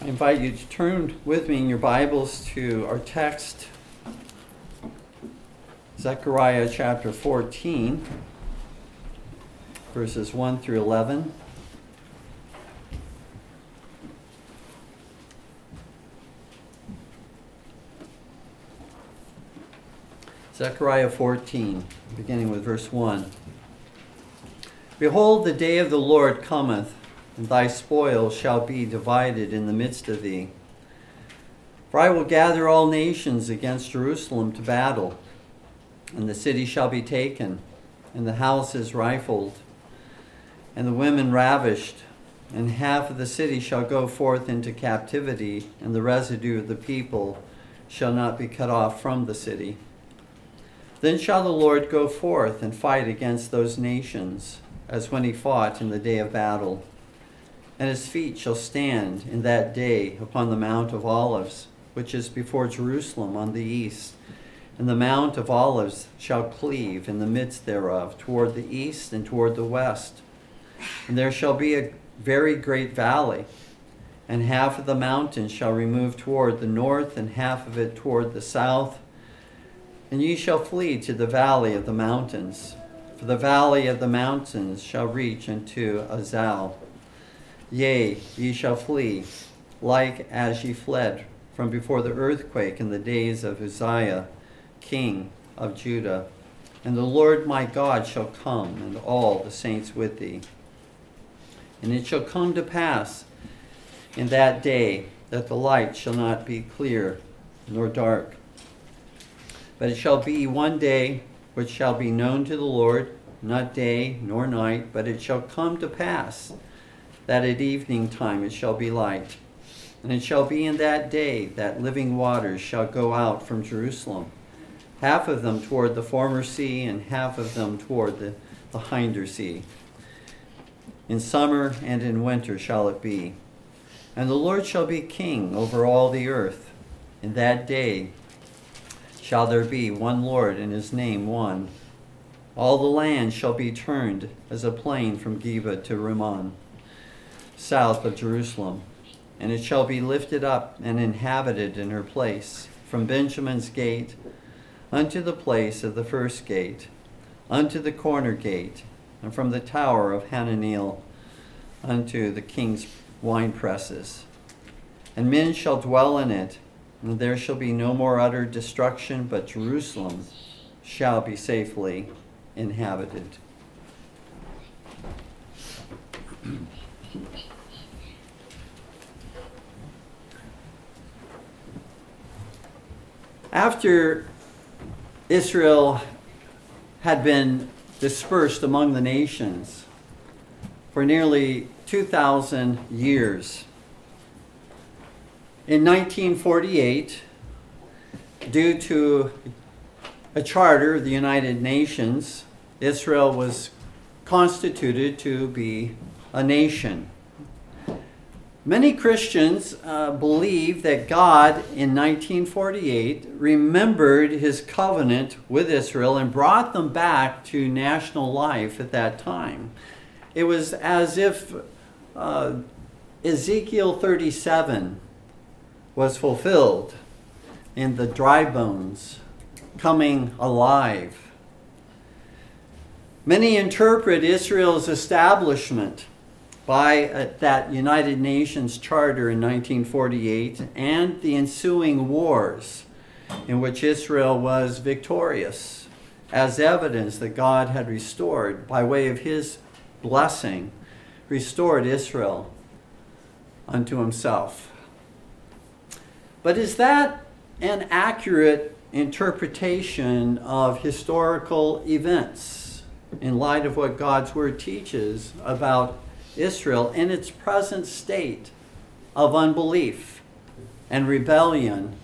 I invite you to turn with me in your Bibles to our text, Zechariah chapter 14, verses 1 through 11. Zechariah 14, beginning with verse 1. Behold, the day of the Lord cometh, and thy spoil shall be divided in the midst of thee. For I will gather all nations against Jerusalem to battle, and the city shall be taken, and the houses rifled, and the women ravished, and half of the city shall go forth into captivity, and the residue of the people shall not be cut off from the city. Then shall the Lord go forth and fight against those nations, as when he fought in the day of battle. And his feet shall stand in that day upon the Mount of Olives, which is before Jerusalem on the east. And the Mount of Olives shall cleave in the midst thereof, toward the east and toward the west. And there shall be a very great valley, and half of the mountain shall remove toward the north, and half of it toward the south and ye shall flee to the valley of the mountains, for the valley of the mountains shall reach unto Azal. Yea, ye shall flee, like as ye fled from before the earthquake in the days of Uzziah, king of Judah. And the Lord my God shall come, and all the saints with thee. And it shall come to pass in that day that the light shall not be clear nor dark but it shall be one day which shall be known to the Lord, not day nor night, but it shall come to pass that at evening time it shall be light. And it shall be in that day that living waters shall go out from Jerusalem, half of them toward the former sea, and half of them toward the, the hinder sea. In summer and in winter shall it be. And the Lord shall be king over all the earth. In that day shall there be one Lord, and his name one. All the land shall be turned as a plain from Geba to Rimmon, south of Jerusalem. And it shall be lifted up and inhabited in her place, from Benjamin's gate unto the place of the first gate, unto the corner gate, and from the tower of Hananeel unto the king's wine presses. And men shall dwell in it, and there shall be no more utter destruction, but Jerusalem shall be safely inhabited. After Israel had been dispersed among the nations for nearly 2,000 years, in 1948, due to a charter of the United Nations, Israel was constituted to be a nation. Many Christians uh, believe that God in 1948 remembered his covenant with Israel and brought them back to national life at that time. It was as if uh, Ezekiel 37 was fulfilled in the dry bones coming alive. Many interpret Israel's establishment by uh, that United Nations Charter in 1948 and the ensuing wars in which Israel was victorious as evidence that God had restored, by way of his blessing, restored Israel unto himself. But is that an accurate interpretation of historical events in light of what God's Word teaches about Israel in its present state of unbelief and rebellion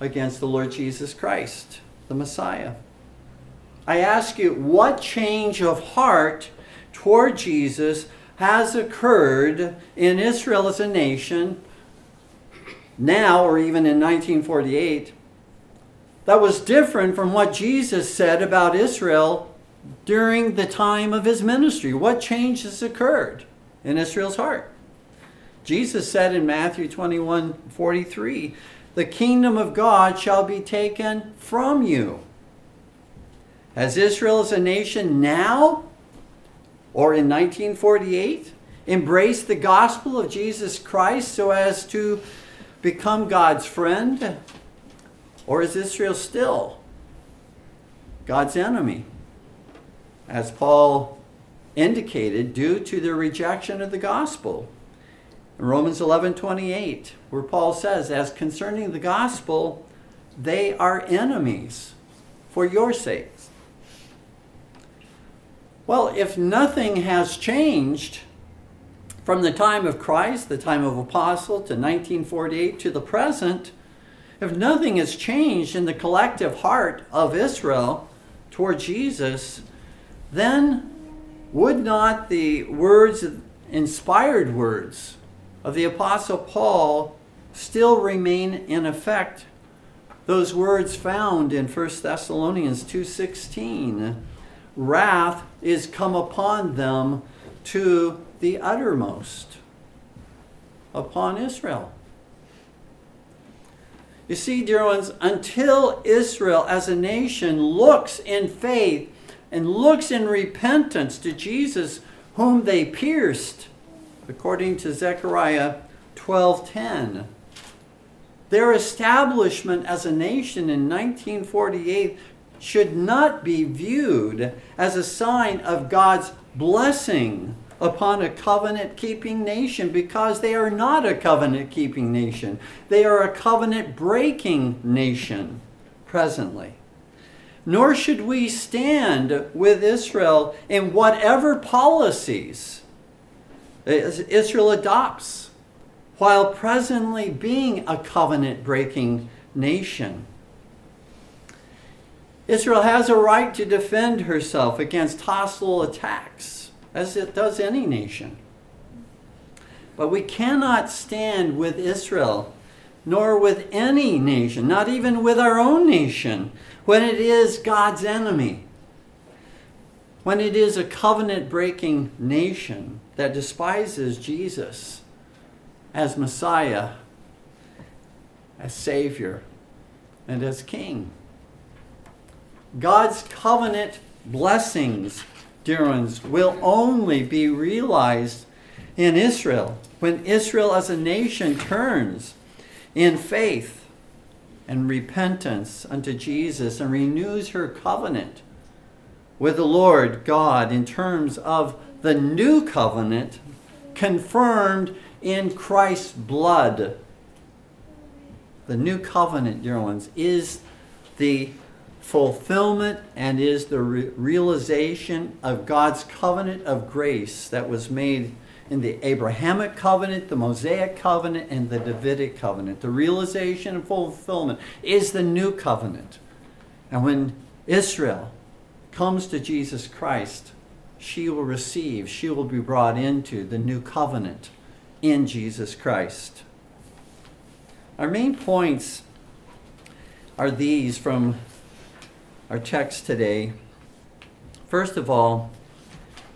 against the Lord Jesus Christ, the Messiah? I ask you, what change of heart toward Jesus has occurred in Israel as a nation now or even in 1948 that was different from what Jesus said about Israel during the time of his ministry. What change has occurred in Israel's heart? Jesus said in Matthew 21 43, the kingdom of God shall be taken from you. Has Israel as a nation now or in 1948 embraced the gospel of Jesus Christ so as to become God's friend? Or is Israel still God's enemy? As Paul indicated, due to their rejection of the gospel. In Romans 11 28, where Paul says, As concerning the gospel, they are enemies for your sakes. Well, if nothing has changed from the time of Christ, the time of Apostle, to 1948 to the present, if nothing has changed in the collective heart of Israel toward Jesus, then would not the words, inspired words of the Apostle Paul, still remain in effect? Those words found in 1 Thessalonians 2:16, wrath is come upon them to the uttermost, upon Israel. You see, dear ones, until Israel as a nation looks in faith and looks in repentance to Jesus whom they pierced, according to Zechariah 12:10. Their establishment as a nation in 1948 should not be viewed as a sign of God's blessing upon a covenant keeping nation because they are not a covenant keeping nation. They are a covenant breaking nation presently nor should we stand with Israel in whatever policies Israel adopts while presently being a covenant breaking nation. Israel has a right to defend herself against hostile attacks, as it does any nation. But we cannot stand with Israel, nor with any nation, not even with our own nation, when it is God's enemy, when it is a covenant breaking nation that despises Jesus as Messiah, as Savior, and as King. God's covenant blessings, dear ones, will only be realized in Israel when Israel as a nation turns in faith and repentance unto Jesus and renews her covenant with the Lord God in terms of the new covenant confirmed in Christ's blood. The new covenant, dear ones, is the fulfillment and is the re- realization of God's covenant of grace that was made in the Abrahamic covenant, the Mosaic covenant, and the Davidic covenant. The realization and fulfillment is the new covenant. And when Israel comes to Jesus Christ, she will receive, she will be brought into the new covenant in Jesus Christ. Our main points are these from our text today. First of all,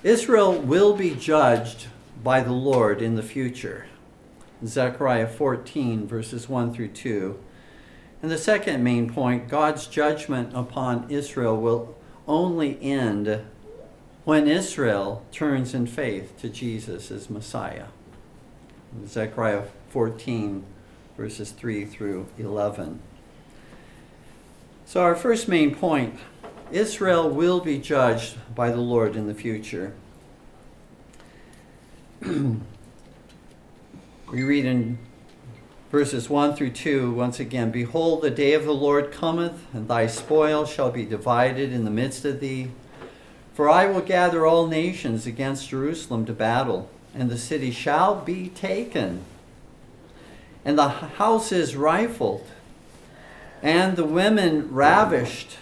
Israel will be judged by the Lord in the future. Zechariah 14, verses 1 through 2. And the second main point God's judgment upon Israel will only end when Israel turns in faith to Jesus as Messiah. Zechariah 14, verses 3 through 11. So, our first main point Israel will be judged by the Lord in the future. we read in verses 1 through 2 once again Behold, the day of the Lord cometh, and thy spoil shall be divided in the midst of thee. For I will gather all nations against Jerusalem to battle, and the city shall be taken, and the houses rifled, and the women ravished.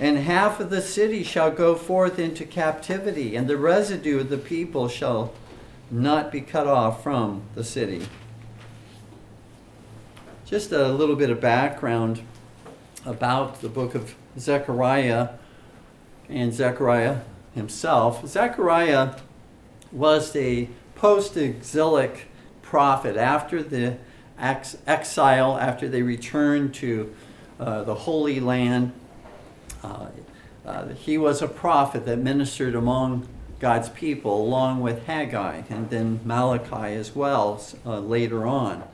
And half of the city shall go forth into captivity, and the residue of the people shall not be cut off from the city. Just a little bit of background about the book of Zechariah and Zechariah himself. Zechariah was a post exilic prophet after the ex- exile, after they returned to uh, the Holy Land. Uh, uh, he was a prophet that ministered among God's people, along with Haggai and then Malachi as well uh, later on.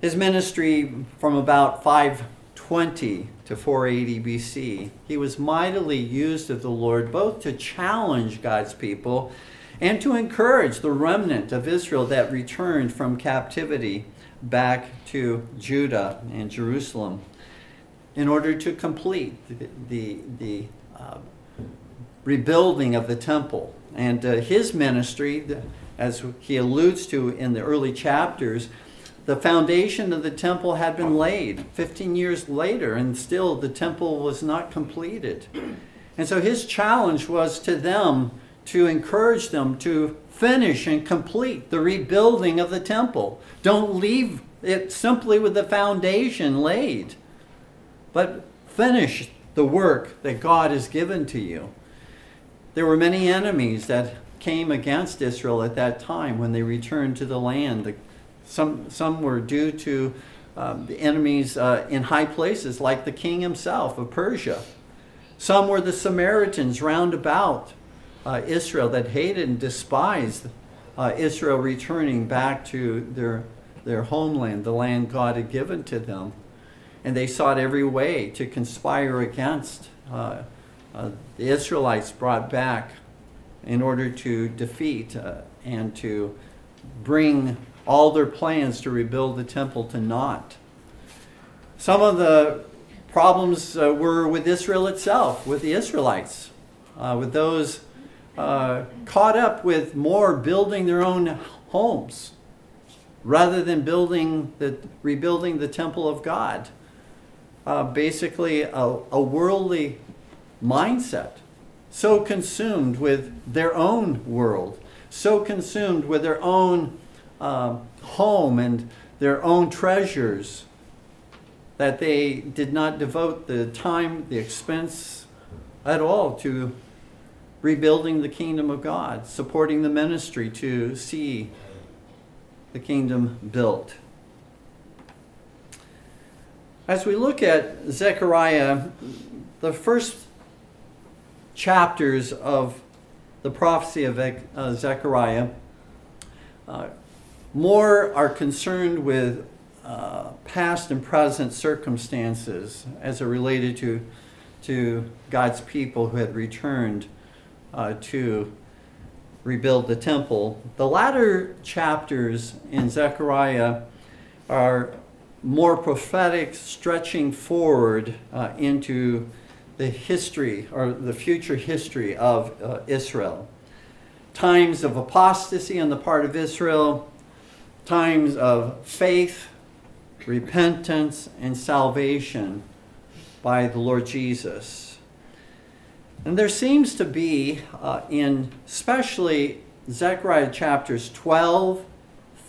His ministry from about 520 to 480 BC, he was mightily used of the Lord both to challenge God's people and to encourage the remnant of Israel that returned from captivity back to Judah and Jerusalem in order to complete the, the, the uh, rebuilding of the temple. And uh, his ministry, as he alludes to in the early chapters, the foundation of the temple had been laid 15 years later, and still the temple was not completed. And so his challenge was to them to encourage them to finish and complete the rebuilding of the temple. Don't leave it simply with the foundation laid, but finish the work that God has given to you. There were many enemies that came against Israel at that time when they returned to the land. Some, some were due to um, the enemies uh, in high places, like the king himself of Persia. Some were the Samaritans round about uh, Israel that hated and despised uh, Israel returning back to their, their homeland, the land God had given to them. And they sought every way to conspire against uh, the Israelites brought back in order to defeat uh, and to bring all their plans to rebuild the temple to naught. Some of the problems uh, were with Israel itself, with the Israelites, uh, with those uh, caught up with more building their own homes rather than building the rebuilding the temple of God. Uh, basically, a, a worldly mindset, so consumed with their own world, so consumed with their own uh, home and their own treasures that they did not devote the time, the expense at all to rebuilding the kingdom of God, supporting the ministry to see the kingdom built. As we look at Zechariah, the first chapters of the prophecy of uh, Zechariah uh, more are concerned with uh, past and present circumstances as it related to, to God's people who had returned uh, to rebuild the temple. The latter chapters in Zechariah are more prophetic, stretching forward uh, into the history or the future history of uh, Israel. Times of apostasy on the part of Israel, times of faith, repentance, and salvation by the Lord Jesus. And there seems to be, uh, in especially Zechariah chapters 12,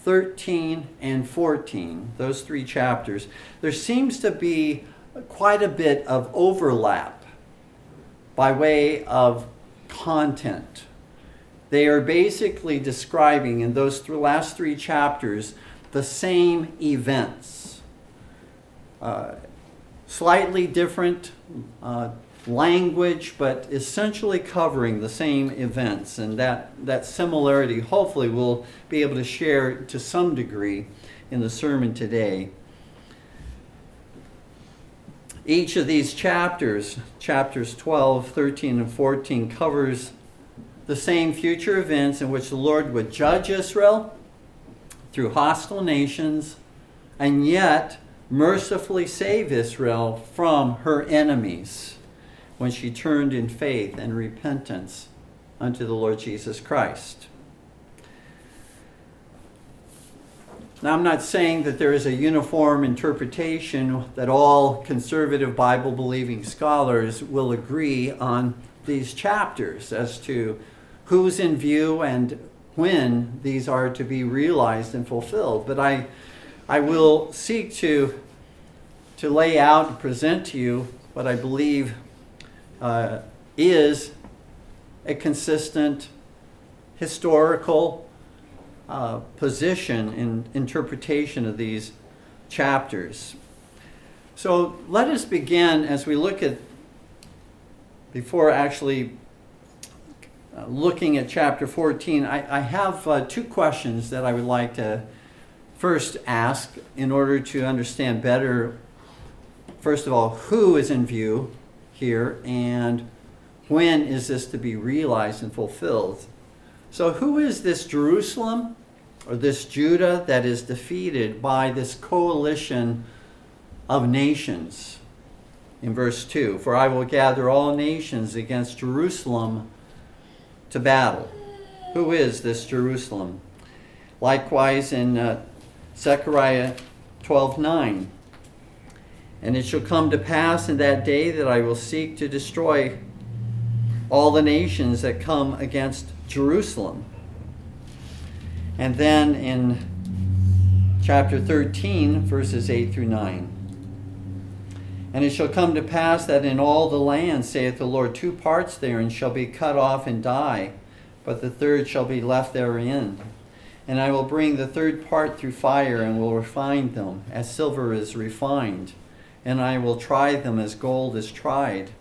13, and 14, those three chapters, there seems to be quite a bit of overlap by way of content. They are basically describing in those th- last three chapters the same events. Uh, slightly different uh, language, but essentially covering the same events. And that, that similarity, hopefully, we'll be able to share to some degree in the sermon today. Each of these chapters, chapters 12, 13, and 14, covers the same future events in which the Lord would judge Israel through hostile nations and yet mercifully save Israel from her enemies when she turned in faith and repentance unto the Lord Jesus Christ. Now, I'm not saying that there is a uniform interpretation that all conservative Bible believing scholars will agree on these chapters as to who's in view and when these are to be realized and fulfilled. But I, I will seek to, to lay out and present to you what I believe uh, is a consistent historical uh, position in interpretation of these chapters. So let us begin as we look at, before actually uh, looking at chapter 14, I, I have uh, two questions that I would like to first ask in order to understand better, first of all, who is in view here and when is this to be realized and fulfilled. So, who is this Jerusalem or this Judah that is defeated by this coalition of nations? In verse 2 For I will gather all nations against Jerusalem to battle. Who is this Jerusalem? Likewise, in uh, Zechariah 12 9. And it shall come to pass in that day that I will seek to destroy all the nations that come against Jerusalem. And then in chapter 13, verses 8 through 9. And it shall come to pass that in all the land, saith the Lord, two parts therein shall be cut off and die, but the third shall be left therein. And I will bring the third part through fire and will refine them, as silver is refined. And I will try them as gold is tried.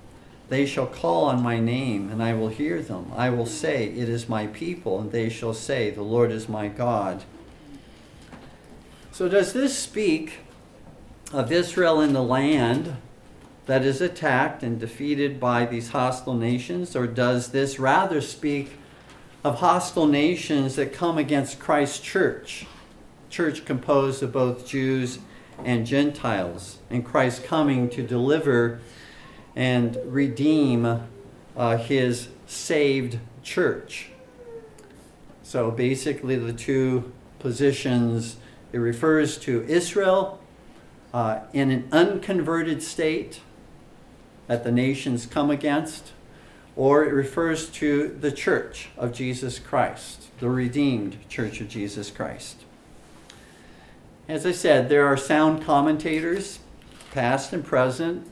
They shall call on my name, and I will hear them. I will say, It is my people, and they shall say, The Lord is my God. So, does this speak of Israel in the land that is attacked and defeated by these hostile nations, or does this rather speak of hostile nations that come against Christ's church? Church composed of both Jews and Gentiles, and Christ coming to deliver and redeem uh, his saved church. So basically, the two positions it refers to Israel uh, in an unconverted state that the nations come against, or it refers to the church of Jesus Christ, the redeemed church of Jesus Christ. As I said, there are sound commentators, past and present,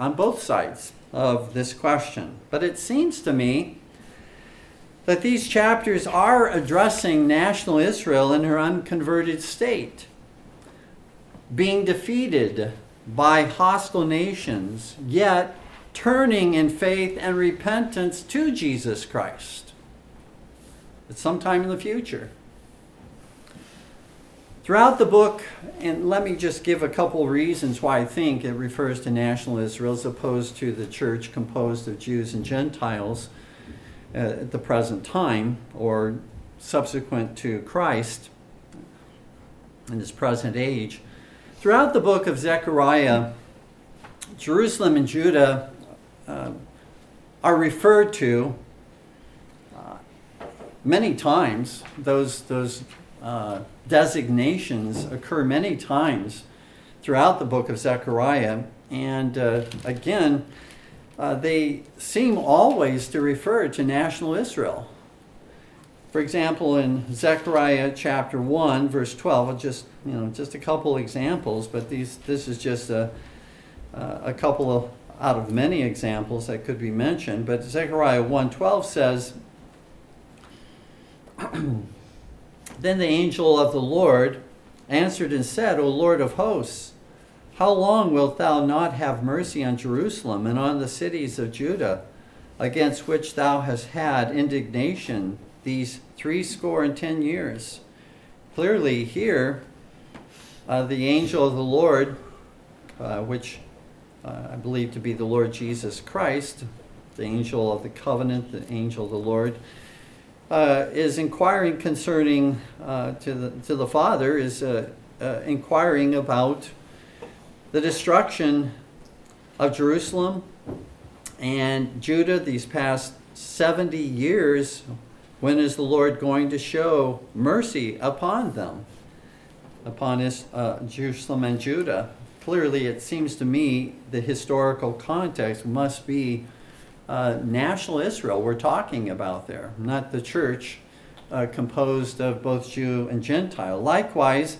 on both sides of this question. But it seems to me that these chapters are addressing national Israel in her unconverted state, being defeated by hostile nations, yet turning in faith and repentance to Jesus Christ at some time in the future. Throughout the book, and let me just give a couple reasons why I think it refers to national Israel as opposed to the church composed of Jews and Gentiles uh, at the present time or subsequent to Christ in this present age. Throughout the book of Zechariah, Jerusalem and Judah uh, are referred to uh, many times. Those, those uh, designations occur many times throughout the book of Zechariah. And uh, again, uh, they seem always to refer to national Israel. For example, in Zechariah chapter 1, verse 12, just, you know, just a couple examples, but these, this is just a, uh, a couple of, out of many examples that could be mentioned. But Zechariah 1.12 says, Then the angel of the Lord answered and said, O Lord of hosts, how long wilt thou not have mercy on Jerusalem and on the cities of Judah, against which thou hast had indignation these threescore and ten years? Clearly, here, uh, the angel of the Lord, uh, which uh, I believe to be the Lord Jesus Christ, the angel of the covenant, the angel of the Lord, uh, is inquiring concerning uh, to the to the father is uh, uh, inquiring about the destruction of Jerusalem and Judah these past 70 years. When is the Lord going to show mercy upon them upon his, uh, Jerusalem and Judah? Clearly it seems to me the historical context must be uh, national Israel we're talking about there, not the church uh, composed of both Jew and Gentile. Likewise,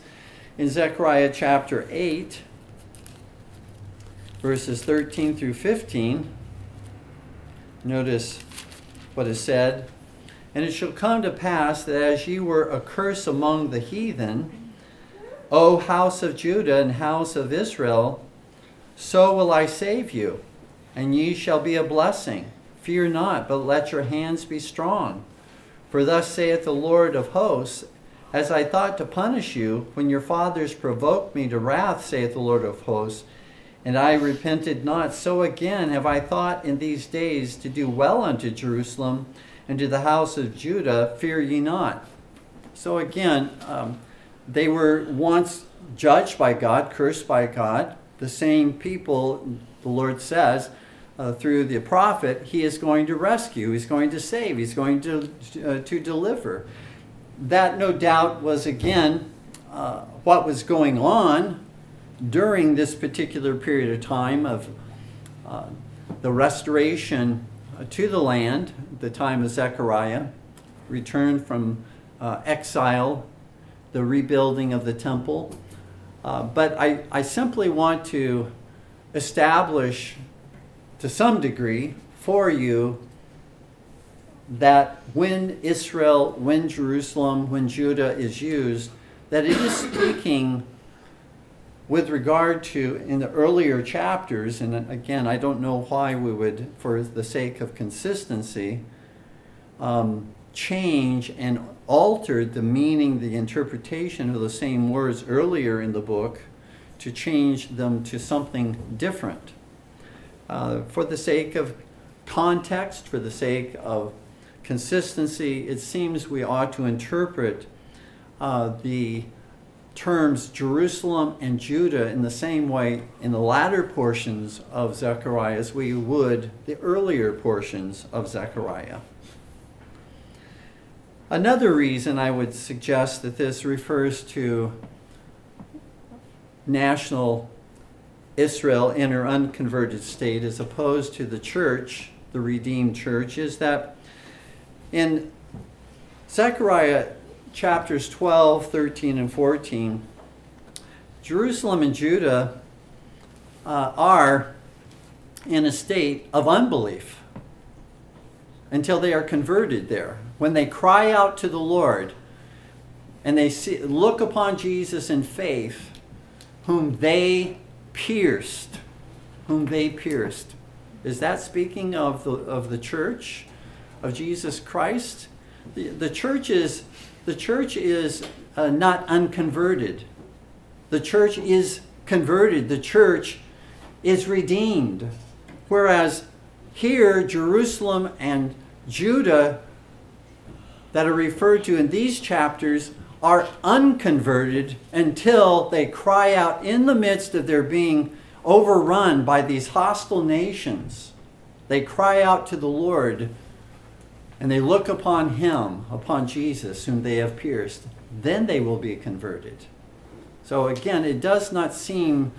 in Zechariah chapter 8, verses 13 through 15, notice what is said. And it shall come to pass that as ye were a curse among the heathen, O house of Judah and house of Israel, so will I save you, and ye shall be a blessing. Fear not, but let your hands be strong. For thus saith the Lord of hosts, as I thought to punish you, when your fathers provoked me to wrath, saith the Lord of hosts, and I repented not, so again have I thought in these days to do well unto Jerusalem and to the house of Judah, fear ye not. So again, um, they were once judged by God, cursed by God. The same people, the Lord says, uh, through the prophet, He is going to rescue, He's going to save, He's going to, uh, to deliver. That, no doubt, was again uh, what was going on during this particular period of time of uh, the restoration uh, to the land, the time of Zechariah, return from uh, exile, the rebuilding of the temple. But I, I simply want to establish to some degree for you that when Israel, when Jerusalem, when Judah is used, that it is speaking with regard to in the earlier chapters, and again, I don't know why we would, for the sake of consistency, um, change and alter the meaning, the interpretation of the same words earlier in the book to change them to something different. Uh, for the sake of context, for the sake of consistency, it seems we ought to interpret uh, the terms Jerusalem and Judah in the same way in the latter portions of Zechariah as we would the earlier portions of Zechariah. Another reason I would suggest that this refers to national Israel in her unconverted state as opposed to the church, the redeemed church, is that in Zechariah chapters 12, 13, and 14, Jerusalem and Judah uh, are in a state of unbelief until they are converted there. When they cry out to the Lord and they see, look upon Jesus in faith, whom they pierced, whom they pierced. Is that speaking of the, of the church, of Jesus Christ? The, the church is the church is uh, not unconverted. The church is converted. The church is redeemed. Whereas here, Jerusalem and Judah, that are referred to in these chapters, are unconverted until they cry out in the midst of their being overrun by these hostile nations. They cry out to the Lord and they look upon him, upon Jesus, whom they have pierced, then they will be converted. So again, it does not seem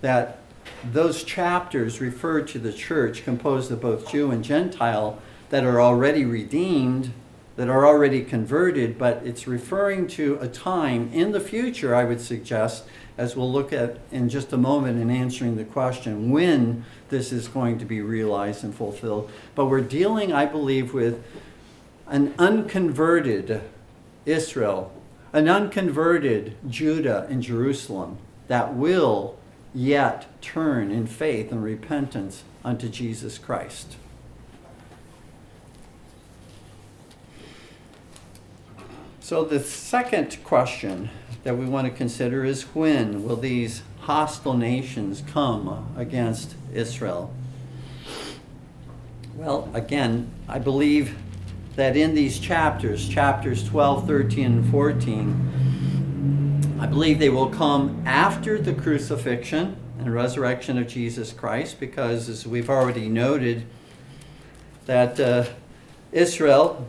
that those chapters refer to the church composed of both Jew and Gentile that are already redeemed, that are already converted, but it's referring to a time in the future, I would suggest, as we'll look at in just a moment in answering the question, when this is going to be realized and fulfilled. But we're dealing, I believe, with an unconverted Israel, an unconverted Judah and Jerusalem that will yet turn in faith and repentance unto Jesus Christ. So, the second question that we want to consider is when will these hostile nations come against Israel? Well, again, I believe that in these chapters, chapters 12, 13, and 14, I believe they will come after the crucifixion and resurrection of Jesus Christ, because as we've already noted, that uh, Israel,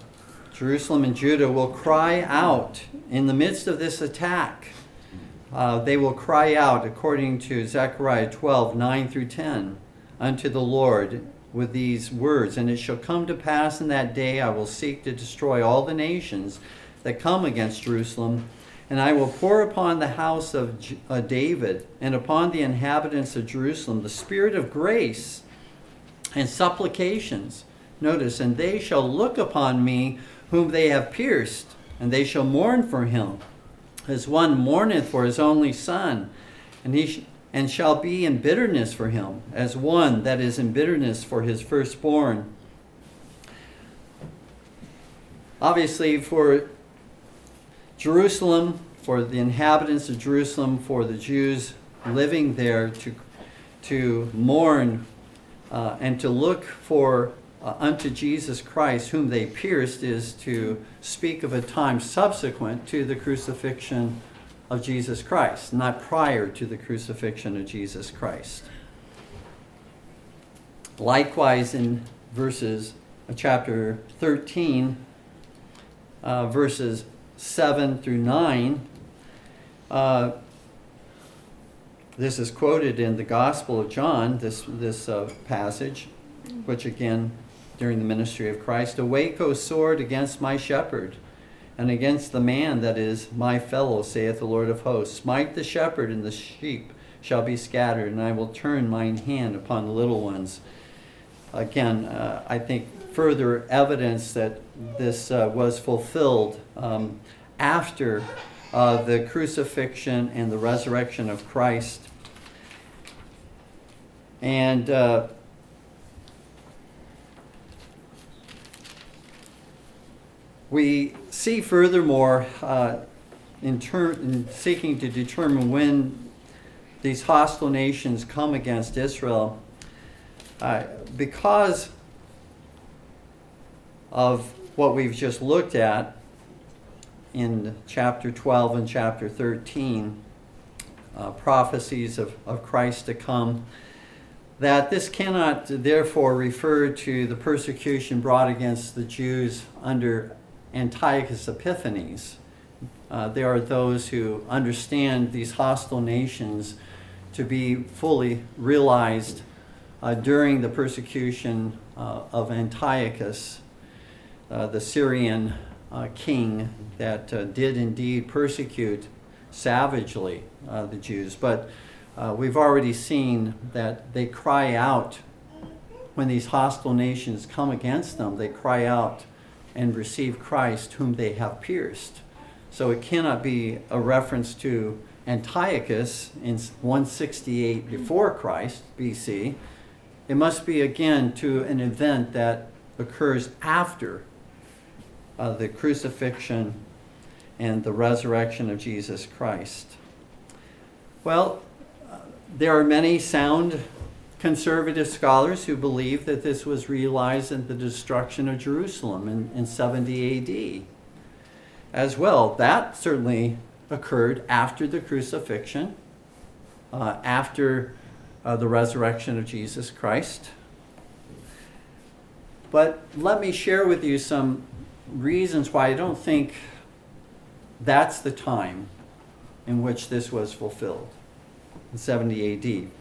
Jerusalem, and Judah will cry out in the midst of this attack. Uh, they will cry out, according to Zechariah 12, 9 through 10, unto the Lord with these words And it shall come to pass in that day I will seek to destroy all the nations that come against Jerusalem, and I will pour upon the house of uh, David and upon the inhabitants of Jerusalem the spirit of grace and supplications. Notice, and they shall look upon me whom they have pierced, and they shall mourn for him, as one mourneth for his only son, and he sh- and shall be in bitterness for him, as one that is in bitterness for his firstborn. Obviously, for Jerusalem, for the inhabitants of Jerusalem, for the Jews living there to, to mourn uh, and to look for uh, unto Jesus Christ, whom they pierced, is to speak of a time subsequent to the crucifixion of Jesus Christ, not prior to the crucifixion of Jesus Christ. Likewise, in verses uh, chapter 13, uh, verses 7 through 9, uh, this is quoted in the Gospel of John, this, this uh, passage, which again, during the ministry of Christ, Awake, O sword, against my shepherd, and against the man that is my fellow, saith the Lord of hosts. Smite the shepherd, and the sheep shall be scattered, and I will turn mine hand upon the little ones. Again, uh, I think further evidence that this uh, was fulfilled um, after uh, the crucifixion and the resurrection of Christ. And uh, we see furthermore, uh, in, in seeking to determine when these hostile nations come against Israel, uh, because of what we've just looked at in chapter 12 and chapter 13, uh, prophecies of, of Christ to come, that this cannot therefore refer to the persecution brought against the Jews under Antiochus Epiphanes. Uh, there are those who understand these hostile nations to be fully realized uh, during the persecution uh, of Antiochus, uh, the Syrian uh, king that uh, did indeed persecute savagely the Jews. But we've already seen that they cry out when these hostile nations come against them, they cry out and receive Christ whom they have pierced. So it cannot be a reference to Antiochus in 168 before Christ, BC. It must be again to an event that occurs after uh, the crucifixion and the resurrection of Jesus Christ. Well, uh, there are many sound conservative scholars who believe that this was realized in the destruction of Jerusalem in, in 70 AD as well. That certainly occurred after the crucifixion, uh, after uh, the resurrection of Jesus Christ. But let me share with you some reasons why I don't think that's the time in which this was fulfilled in 70 AD.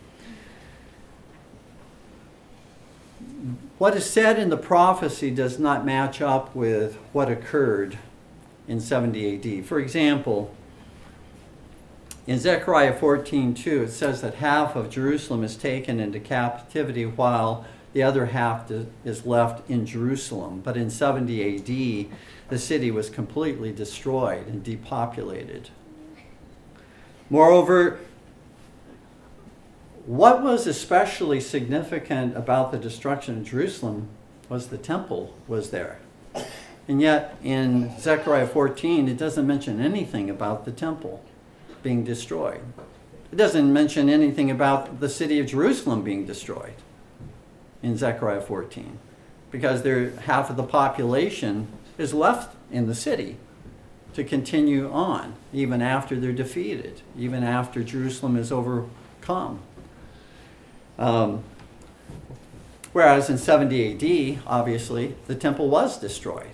What is said in the prophecy does not match up with what occurred in 70 AD. For example, in Zechariah 14:2 it says that half of Jerusalem is taken into captivity while the other half is left in Jerusalem. But in 70 AD, the city was completely destroyed and depopulated. Moreover, what was especially significant about the destruction of Jerusalem was the temple was there. And yet in Zechariah 14, it doesn't mention anything about the temple being destroyed. It doesn't mention anything about the city of Jerusalem being destroyed in Zechariah 14 because there, half of the population is left in the city to continue on even after they're defeated, even after Jerusalem is overcome. Um, whereas in 70 AD, obviously, the temple was destroyed.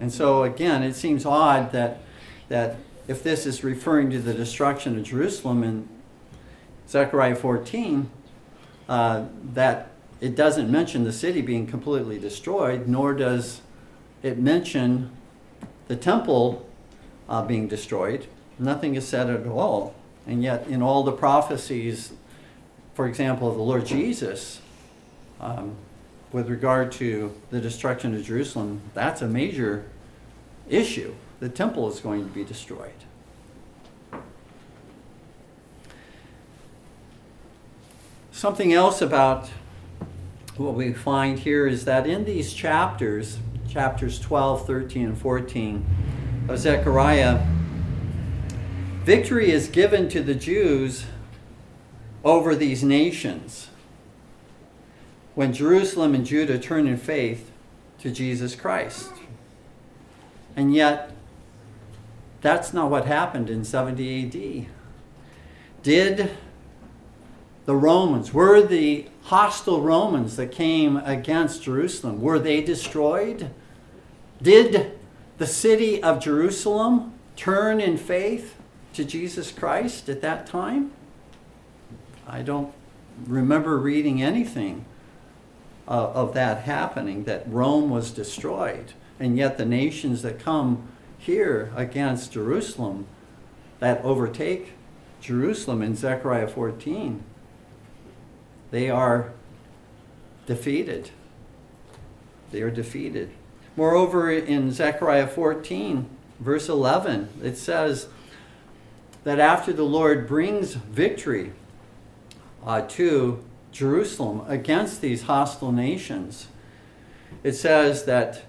And so, again, it seems odd that, that if this is referring to the destruction of Jerusalem in Zechariah 14, uh, that it doesn't mention the city being completely destroyed, nor does it mention the temple uh, being destroyed. Nothing is said at all. And yet, in all the prophecies for example, the Lord Jesus, um, with regard to the destruction of Jerusalem, that's a major issue. The temple is going to be destroyed. Something else about what we find here is that in these chapters, chapters 12, 13, and 14 of Zechariah, victory is given to the Jews over these nations when Jerusalem and Judah turn in faith to Jesus Christ. And yet, that's not what happened in 70 AD. Did the Romans, were the hostile Romans that came against Jerusalem, were they destroyed? Did the city of Jerusalem turn in faith to Jesus Christ at that time? I don't remember reading anything uh, of that happening, that Rome was destroyed. And yet the nations that come here against Jerusalem, that overtake Jerusalem in Zechariah 14, they are defeated. They are defeated. Moreover, in Zechariah 14, verse 11, it says that after the Lord brings victory uh, to Jerusalem against these hostile nations, it says that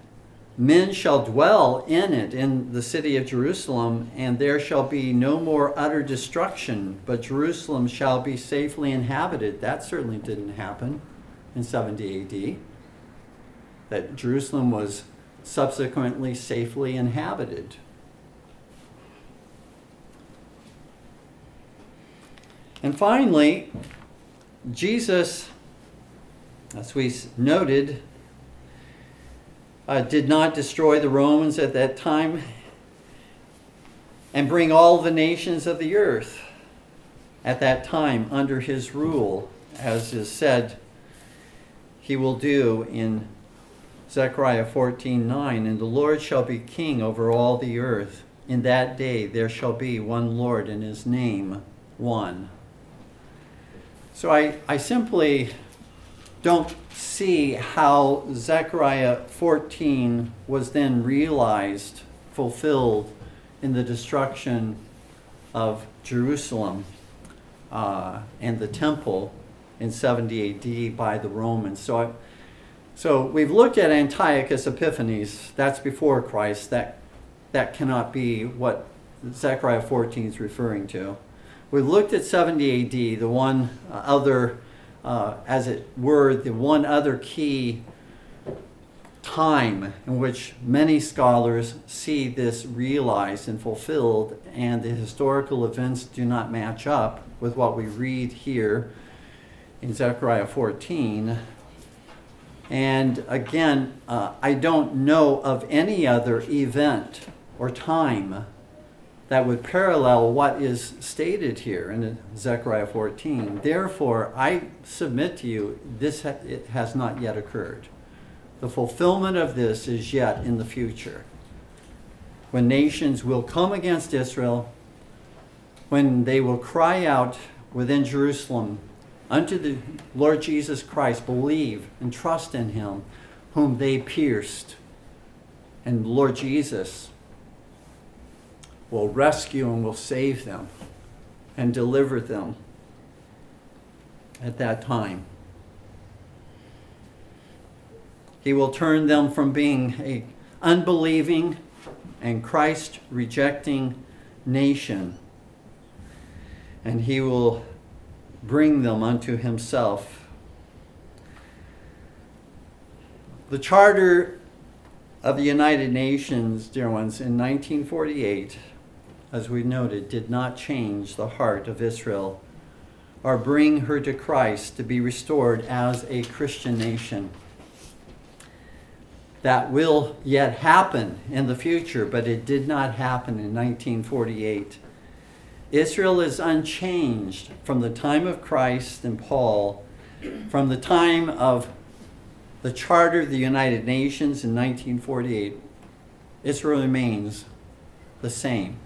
men shall dwell in it, in the city of Jerusalem, and there shall be no more utter destruction, but Jerusalem shall be safely inhabited. That certainly didn't happen in 70 AD. That Jerusalem was subsequently safely inhabited. And finally, Jesus, as we noted, uh, did not destroy the Romans at that time and bring all the nations of the earth at that time under his rule, as is said he will do in Zechariah 14:9, and the Lord shall be king over all the earth. In that day there shall be one Lord, and his name one. So I, I simply don't see how Zechariah 14 was then realized, fulfilled in the destruction of Jerusalem uh, and the temple in 70 AD by the Romans. So, I, so we've looked at Antiochus Epiphanes. That's before Christ. That that cannot be what Zechariah 14 is referring to. We looked at 70 AD, the one uh, other, uh, as it were, the one other key time in which many scholars see this realized and fulfilled, and the historical events do not match up with what we read here in Zechariah 14. And again, uh, I don't know of any other event or time that would parallel what is stated here in Zechariah 14. Therefore, I submit to you, this ha- it has not yet occurred. The fulfillment of this is yet in the future. When nations will come against Israel, when they will cry out within Jerusalem unto the Lord Jesus Christ, believe and trust in him, whom they pierced. And Lord Jesus will rescue and will save them and deliver them at that time. He will turn them from being a unbelieving and Christ rejecting nation and he will bring them unto himself. The charter of the United Nations, dear ones, in 1948 as we noted, did not change the heart of Israel or bring her to Christ to be restored as a Christian nation. That will yet happen in the future, but it did not happen in 1948. Israel is unchanged from the time of Christ and Paul, from the time of the Charter of the United Nations in 1948. Israel remains the same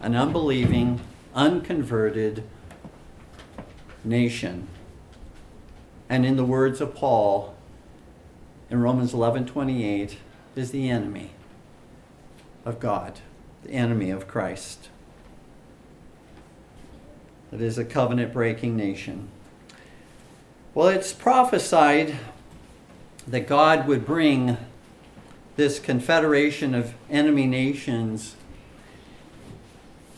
an unbelieving, unconverted nation. And in the words of Paul in Romans 11:28 is the enemy of God, the enemy of Christ. It is a covenant breaking nation. Well, it's prophesied that God would bring this confederation of enemy nations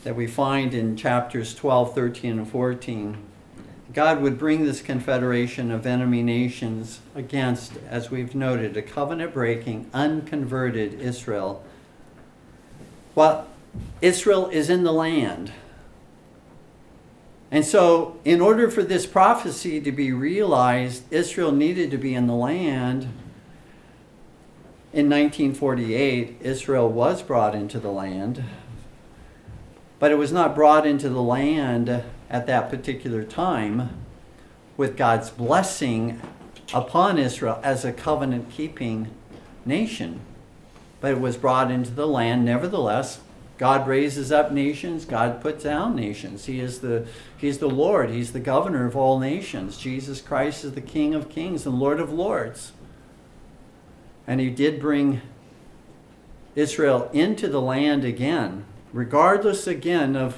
that we find in chapters 12, 13, and 14. God would bring this confederation of enemy nations against, as we've noted, a covenant breaking, unconverted Israel. Well, Israel is in the land. And so, in order for this prophecy to be realized, Israel needed to be in the land. In 1948, Israel was brought into the land, but it was not brought into the land at that particular time with God's blessing upon Israel as a covenant keeping nation. But it was brought into the land nevertheless God raises up nations, God puts down nations. He is the He's the Lord, He's the governor of all nations. Jesus Christ is the King of kings and Lord of lords. And he did bring Israel into the land again, regardless again of,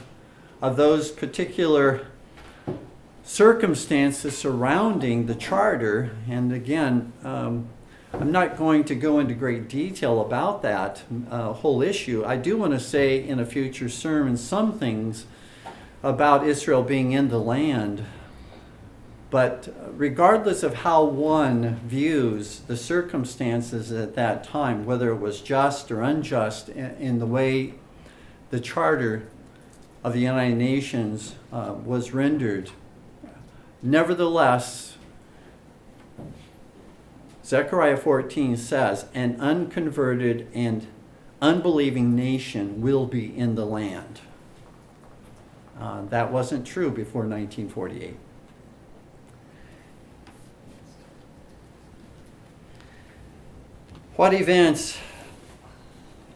of those particular circumstances surrounding the charter. And again, um, I'm not going to go into great detail about that uh, whole issue. I do want to say in a future sermon some things about Israel being in the land. But regardless of how one views the circumstances at that time, whether it was just or unjust in the way the charter of the United Nations uh, was rendered, nevertheless, Zechariah 14 says, An unconverted and unbelieving nation will be in the land. Uh, that wasn't true before 1948. What events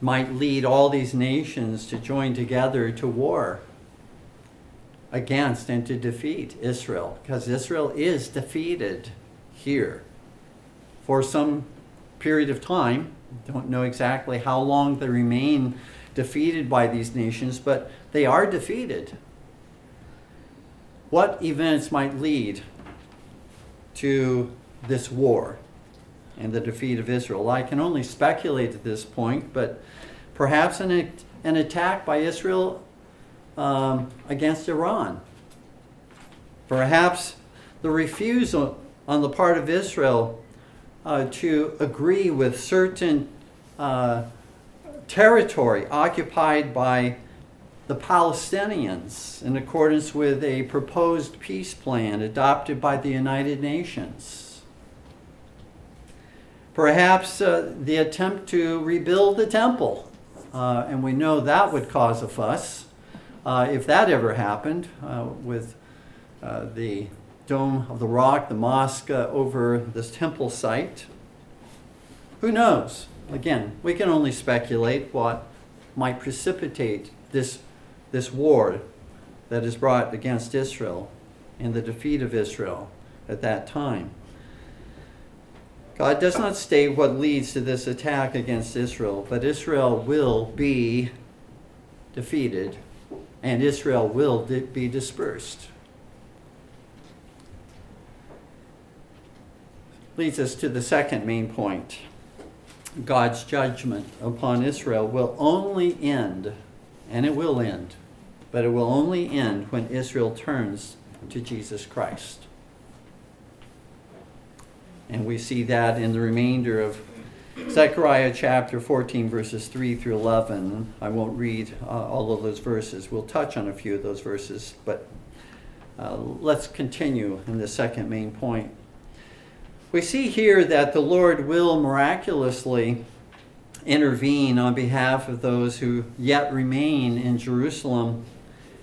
might lead all these nations to join together to war against and to defeat Israel? Because Israel is defeated here for some period of time. Don't know exactly how long they remain defeated by these nations, but they are defeated. What events might lead to this war and the defeat of Israel? I can only speculate at this point, but perhaps an, an attack by Israel um, against Iran. Perhaps the refusal on the part of Israel uh, to agree with certain uh, territory occupied by the Palestinians in accordance with a proposed peace plan adopted by the United Nations. Perhaps uh, the attempt to rebuild the temple, uh, and we know that would cause a fuss uh, if that ever happened uh, with the Dome of the Rock, the mosque uh, over this temple site. Who knows? Again, we can only speculate what might precipitate this, this war that is brought against Israel and the defeat of Israel at that time. God does not state what leads to this attack against Israel, but Israel will be defeated and Israel will be dispersed. leads us to the second main point. God's judgment upon Israel will only end, and it will end, but it will only end when Israel turns to Jesus Christ. And we see that in the remainder of Zechariah chapter 14, verses 3 through 11. I won't read uh, all of those verses. We'll touch on a few of those verses, but uh, let's continue in the second main point. We see here that the Lord will miraculously intervene on behalf of those who yet remain in Jerusalem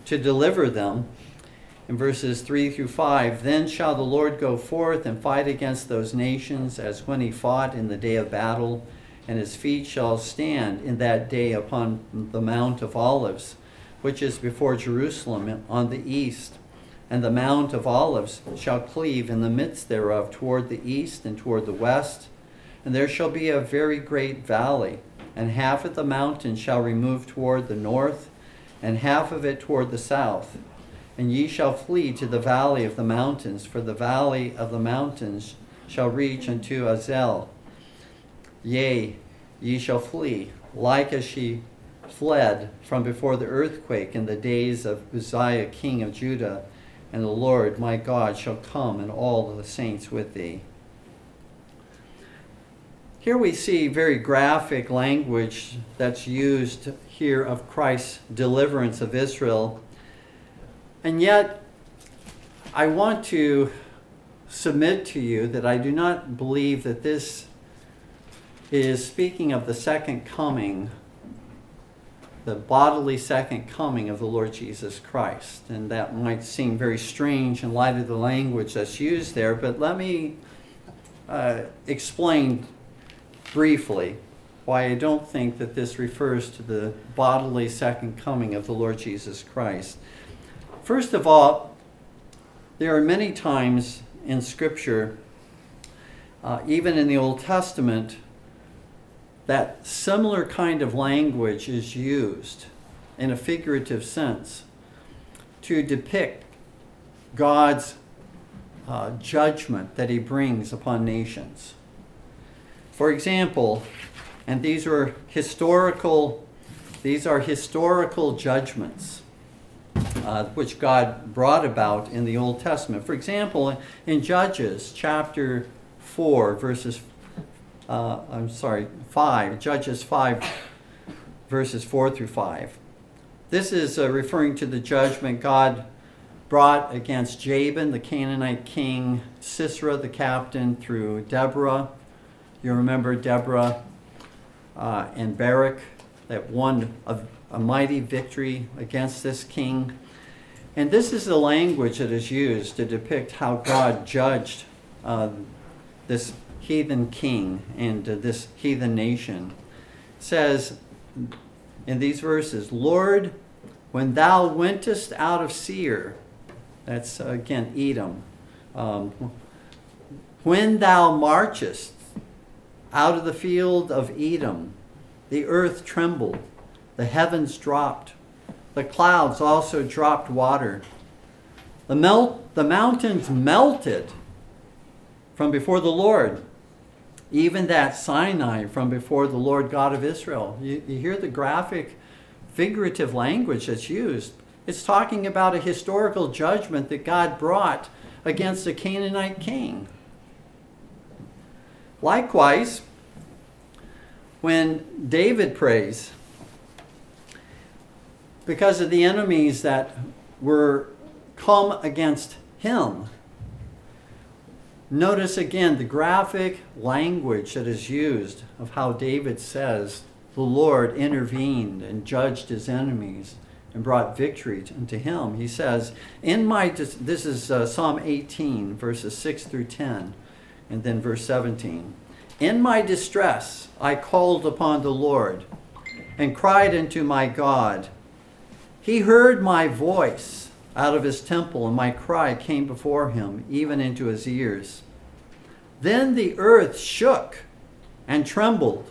to deliver them. In verses 3 through 5, then shall the Lord go forth and fight against those nations as when he fought in the day of battle, and his feet shall stand in that day upon the Mount of Olives, which is before Jerusalem on the east and the Mount of Olives shall cleave in the midst thereof toward the east and toward the west, and there shall be a very great valley, and half of the mountain shall remove toward the north, and half of it toward the south. And ye shall flee to the valley of the mountains, for the valley of the mountains shall reach unto Azal. Yea, ye shall flee, like as she fled from before the earthquake in the days of Uzziah king of Judah, and the Lord my God shall come and all the saints with thee. Here we see very graphic language that's used here of Christ's deliverance of Israel. And yet, I want to submit to you that I do not believe that this is speaking of the second coming, the bodily second coming of the Lord Jesus Christ. And that might seem very strange in light of the language that's used there, but let me uh, explain briefly why I don't think that this refers to the bodily second coming of the Lord Jesus Christ. First of all, there are many times in Scripture, uh, even in the Old Testament, that similar kind of language is used in a figurative sense to depict God's uh, judgment that he brings upon nations. For example, and these are historical these are historical judgments uh, which God brought about in the Old Testament. For example, in Judges chapter 4, verses, uh, I'm sorry, 5, Judges 5, verses 4 through 5. This is uh, referring to the judgment God brought against Jabin, the Canaanite king, Sisera, the captain, through Deborah. You remember Deborah uh, and Barak that won a, a mighty victory against this king. And this is the language that is used to depict how God judged uh, this heathen king and uh, this heathen nation. It says in these verses, Lord, when thou wentest out of Seir, that's uh, again Edom, um, when thou marchest out of the field of Edom, the earth trembled, the heavens dropped, the clouds also dropped water. The, melt, the mountains melted from before the Lord, even that Sinai from before the Lord God of Israel. You, you hear the graphic, figurative language that's used. It's talking about a historical judgment that God brought against a Canaanite king. Likewise, when David prays, because of the enemies that were come against him. Notice again the graphic language that is used of how David says the Lord intervened and judged his enemies and brought victory unto him. He says, "In my this is uh, Psalm 18 verses 6 through 10 and then verse 17. In my distress I called upon the Lord and cried unto my God. He heard my voice out of his temple, and my cry came before him, even into his ears. Then the earth shook and trembled.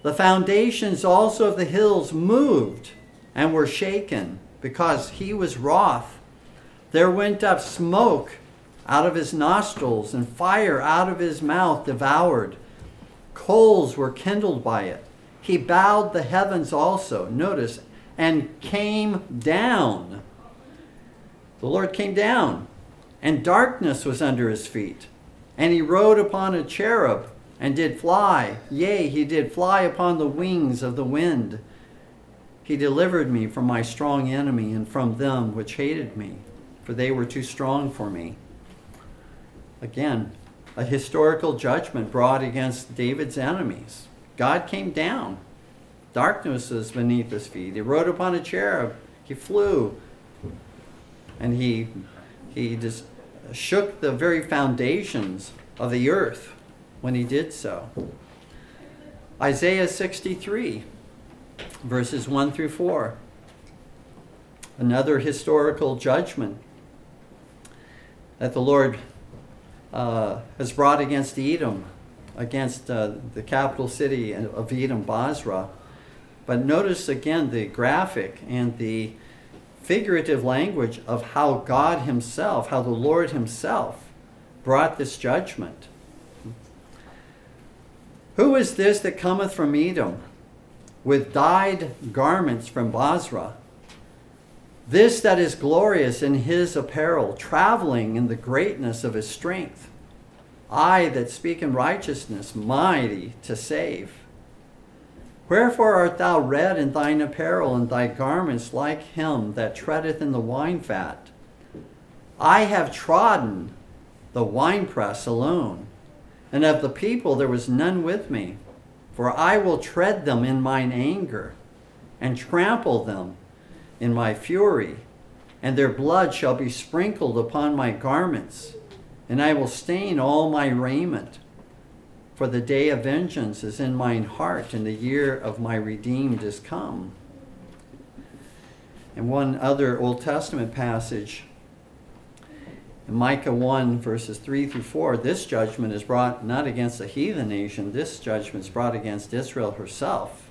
The foundations also of the hills moved and were shaken, because he was wroth. There went up smoke out of his nostrils, and fire out of his mouth devoured. Coals were kindled by it. He bowed the heavens also. Notice, and came down. The Lord came down, and darkness was under his feet. And he rode upon a cherub and did fly. Yea, he did fly upon the wings of the wind. He delivered me from my strong enemy and from them which hated me, for they were too strong for me. Again, a historical judgment brought against David's enemies. God came down Darkness was beneath his feet. He rode upon a cherub. He flew. And he, he just shook the very foundations of the earth when he did so. Isaiah 63, verses 1 through 4. Another historical judgment that the Lord uh, has brought against Edom against uh, the capital city of Edom, Bozrah. But notice again the graphic and the figurative language of how God Himself, how the Lord Himself brought this judgment. Who is this that cometh from Edom with dyed garments from Bozrah? This that is glorious in his apparel, traveling in the greatness of his strength. I that speak in righteousness, mighty to save. Wherefore art thou red in thine apparel, and thy garments like him that treadeth in the wine vat? I have trodden the winepress alone, and of the people there was none with me. For I will tread them in mine anger, and trample them in my fury, and their blood shall be sprinkled upon my garments, and I will stain all my raiment. For the day of vengeance is in mine heart, and the year of my redeemed is come. And one other Old Testament passage, in Micah 1, verses 3 through 4, this judgment is brought not against a heathen nation, this judgment is brought against Israel herself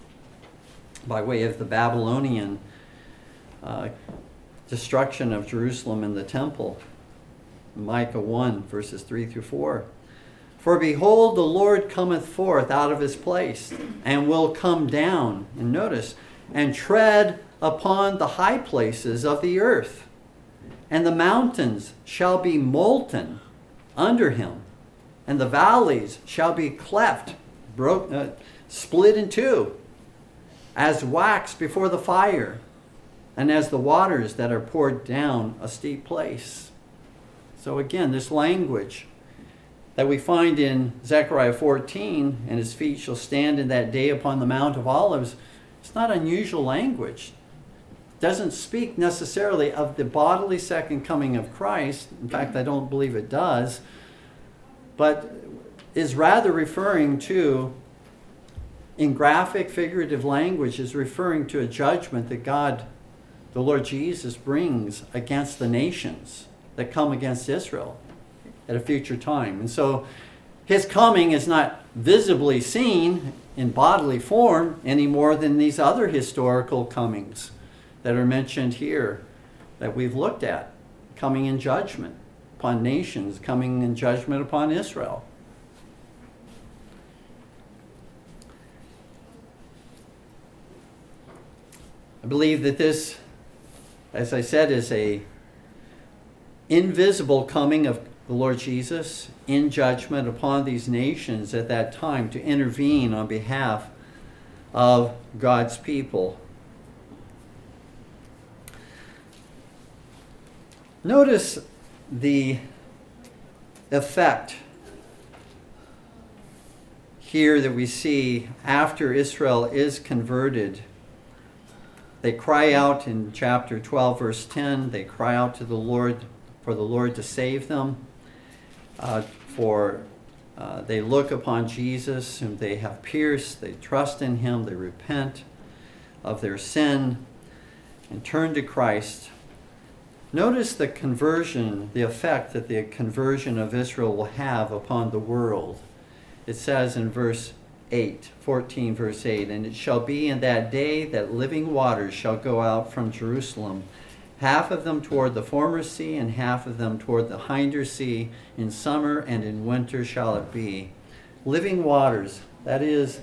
by way of the Babylonian uh, destruction of Jerusalem and the temple. Micah 1, verses 3 through 4. For behold, the Lord cometh forth out of his place, and will come down, and notice, and tread upon the high places of the earth, and the mountains shall be molten under him, and the valleys shall be cleft, broke, uh, split in two, as wax before the fire, and as the waters that are poured down a steep place. So again, this language that we find in Zechariah 14, and his feet shall stand in that day upon the Mount of Olives, it's not unusual language. It doesn't speak necessarily of the bodily second coming of Christ. In fact, I don't believe it does. But is rather referring to, in graphic, figurative language, is referring to a judgment that God, the Lord Jesus, brings against the nations that come against Israel at a future time. And so his coming is not visibly seen in bodily form any more than these other historical comings that are mentioned here that we've looked at coming in judgment upon nations, coming in judgment upon Israel. I believe that this, as I said, is a invisible coming of the Lord Jesus in judgment upon these nations at that time to intervene on behalf of God's people. Notice the effect here that we see after Israel is converted. They cry out in chapter 12, verse 10, they cry out to the Lord for the Lord to save them uh, for uh, they look upon Jesus, whom they have pierced, they trust in him, they repent of their sin, and turn to Christ. Notice the conversion, the effect that the conversion of Israel will have upon the world. It says in verse 8, 14, verse 8, And it shall be in that day that living waters shall go out from Jerusalem half of them toward the former sea, and half of them toward the hinder sea. In summer and in winter shall it be. Living waters, that is,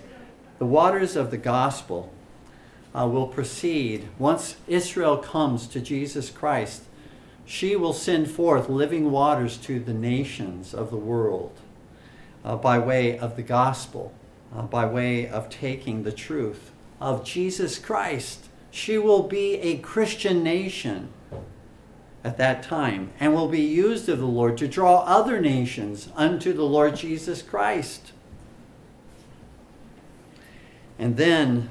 the waters of the gospel, uh, will proceed. Once Israel comes to Jesus Christ, she will send forth living waters to the nations of the world uh, by way of the gospel, uh, by way of taking the truth of Jesus Christ she will be a Christian nation at that time and will be used of the Lord to draw other nations unto the Lord Jesus Christ. And then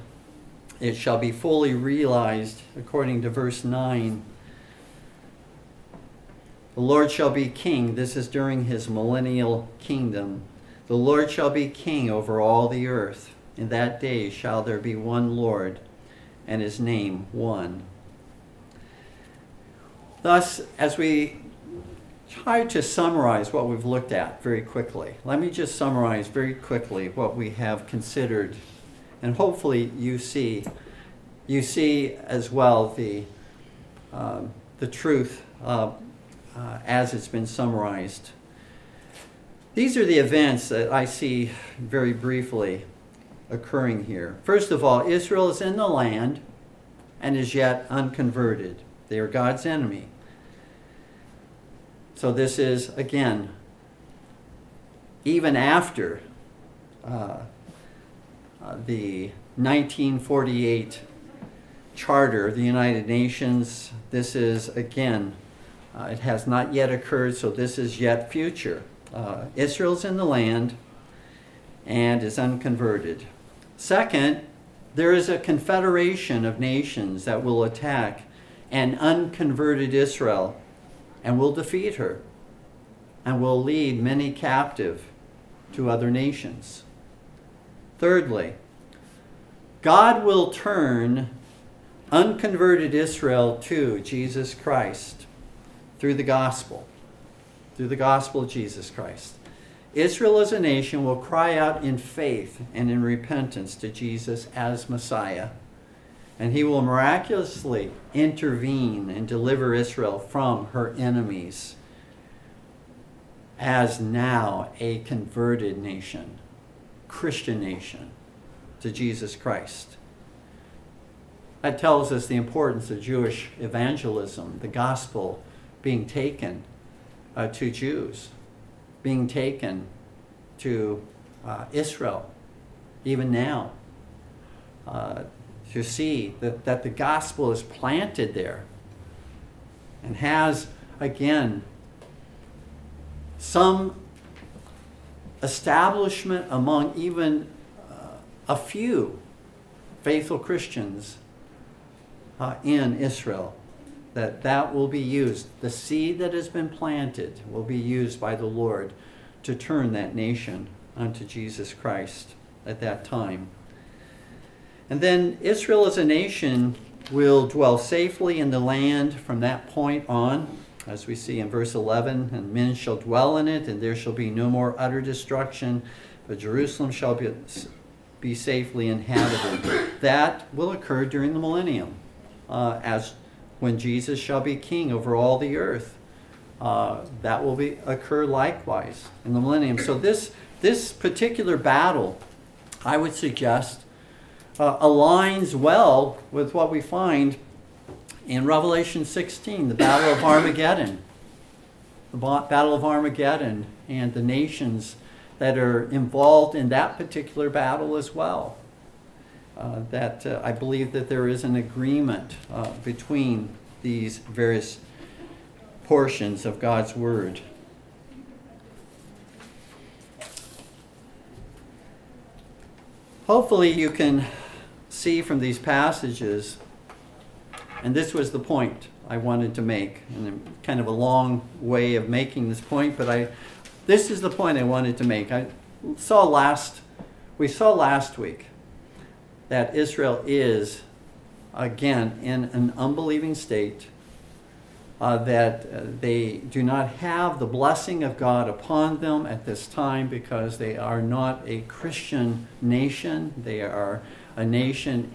it shall be fully realized, according to verse 9. The Lord shall be king. This is during his millennial kingdom. The Lord shall be king over all the earth. In that day shall there be one Lord and his name one. Thus, as we try to summarize what we've looked at very quickly. Let me just summarize very quickly what we have considered, and hopefully you see, you see as well the um, the truth uh, uh, as it's been summarized. These are the events that I see very briefly occurring here. First of all, Israel is in the land and is yet unconverted. They are God's enemy. So this is, again, even after uh, uh, the 1948 Charter of the United Nations, this is, again, uh, it has not yet occurred, so this is yet future. Uh, Israel's in the land and is unconverted. Second, there is a confederation of nations that will attack an unconverted Israel and will defeat her and will lead many captive to other nations. Thirdly, God will turn unconverted Israel to Jesus Christ through the gospel, through the gospel of Jesus Christ. Israel as a nation will cry out in faith and in repentance to Jesus as Messiah and he will miraculously intervene and deliver Israel from her enemies as now a converted nation, Christian nation, to Jesus Christ. That tells us the importance of Jewish evangelism, the gospel being taken uh, to Jews, being taken to uh, Israel, even now. Uh, to see that, that the gospel is planted there and has, again, some establishment among even uh, a few faithful Christians uh, in Israel that that will be used the seed that has been planted will be used by the Lord to turn that nation unto Jesus Christ at that time and then Israel as a nation will dwell safely in the land from that point on, as we see in verse 11, and men shall dwell in it, and there shall be no more utter destruction, but Jerusalem shall be, be safely inhabited. that will occur during the millennium, uh, as when Jesus shall be king over all the earth. Uh, that will be occur likewise in the millennium. So this this particular battle, I would suggest, uh, aligns well with what we find in Revelation 16, the Battle of Armageddon. The Battle of Armageddon and the nations that are involved in that particular battle as well. Uh, that uh, I believe that there is an agreement uh, between these various portions of God's Word. Hopefully, you can see from these passages, and this was the point I wanted to make, and kind of a long way of making this point, but I, this is the point I wanted to make. I saw last, we saw last week that Israel is, again, in an unbelieving state. Uh, that uh, they do not have the blessing of God upon them at this time because they are not a Christian nation. They are a nation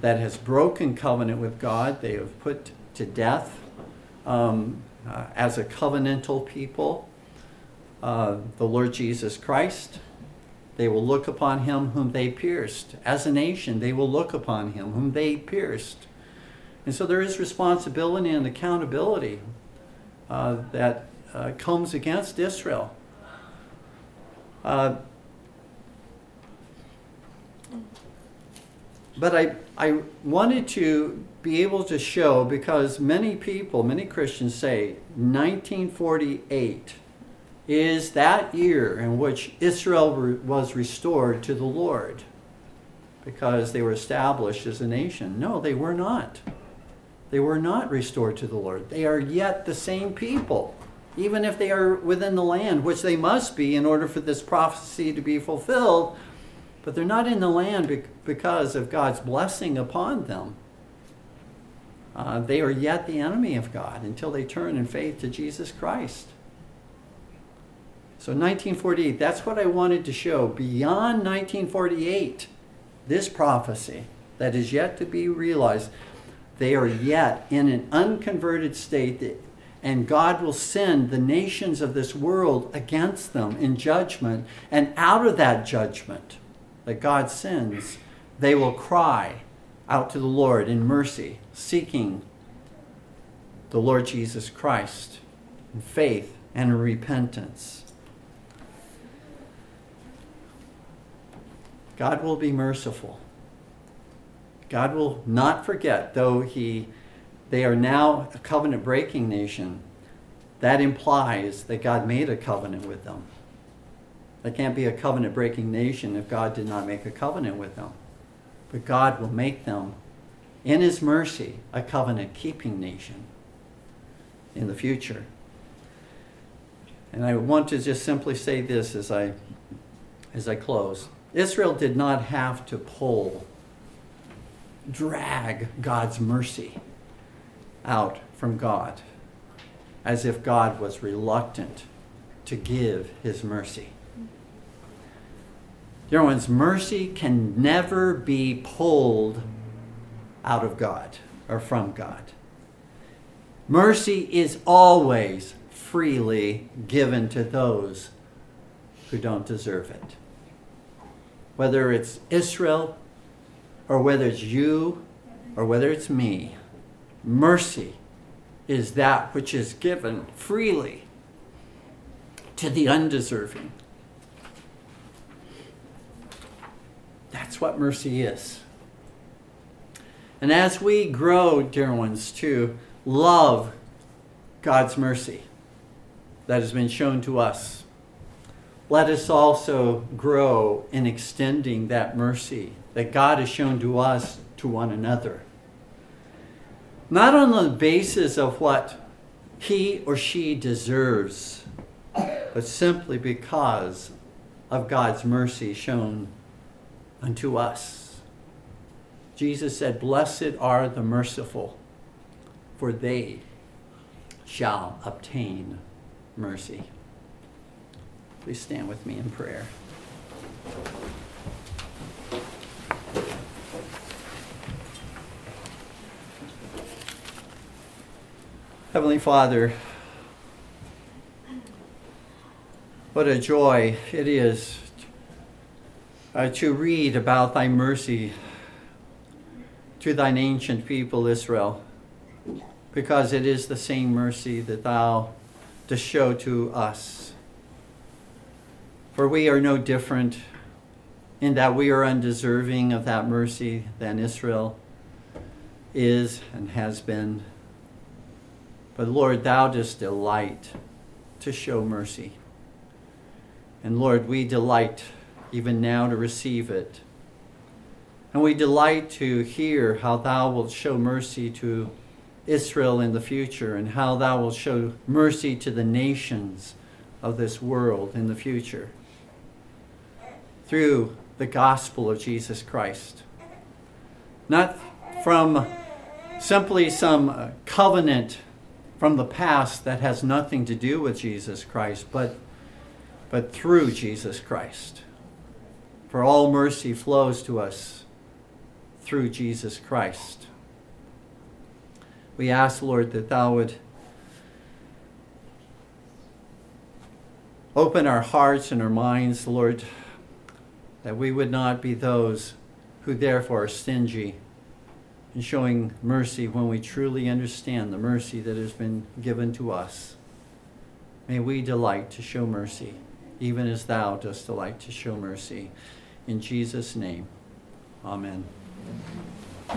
that has broken covenant with God. They have put to death um, uh, as a covenantal people uh, the Lord Jesus Christ. They will look upon him whom they pierced. As a nation, they will look upon him whom they pierced. And so there is responsibility and accountability uh, that uh, comes against Israel. Uh, but I, I wanted to be able to show because many people, many Christians say 1948 is that year in which Israel re- was restored to the Lord because they were established as a nation. No, they were not. They were not restored to the Lord. They are yet the same people, even if they are within the land, which they must be in order for this prophecy to be fulfilled but they're not in the land because of God's blessing upon them. Uh, they are yet the enemy of God until they turn in faith to Jesus Christ. So 1948, that's what I wanted to show. Beyond 1948, this prophecy that is yet to be realized, they are yet in an unconverted state, and God will send the nations of this world against them in judgment. And out of that judgment that God sends, they will cry out to the Lord in mercy, seeking the Lord Jesus Christ in faith and repentance. God will be merciful. God will not forget, though he, they are now a covenant breaking nation. That implies that God made a covenant with them. They can't be a covenant breaking nation if God did not make a covenant with them. But God will make them, in His mercy, a covenant keeping nation in the future. And I want to just simply say this as I, as I close. Israel did not have to pull, drag God's mercy out from God as if God was reluctant to give his mercy. Dear ones, mercy can never be pulled out of God or from God. Mercy is always freely given to those who don't deserve it whether it's Israel or whether it's you or whether it's me, mercy is that which is given freely to the undeserving. That's what mercy is. And as we grow, dear ones, to love God's mercy that has been shown to us let us also grow in extending that mercy that God has shown to us to one another. Not on the basis of what he or she deserves, but simply because of God's mercy shown unto us. Jesus said, Blessed are the merciful, for they shall obtain mercy. Please stand with me in prayer. Heavenly Father, what a joy it is uh, to read about thy mercy to thine ancient people Israel, because it is the same mercy that thou dost show to us. For we are no different in that we are undeserving of that mercy than Israel is and has been. But Lord, thou dost delight to show mercy. And Lord, we delight even now to receive it. And we delight to hear how thou wilt show mercy to Israel in the future and how thou wilt show mercy to the nations of this world in the future through the gospel of Jesus Christ. Not from simply some uh, covenant from the past that has nothing to do with Jesus Christ, but, but through Jesus Christ. For all mercy flows to us through Jesus Christ. We ask, Lord, that Thou would open our hearts and our minds, Lord that we would not be those who therefore are stingy in showing mercy when we truly understand the mercy that has been given to us. May we delight to show mercy, even as thou dost delight to show mercy. In Jesus' name, amen.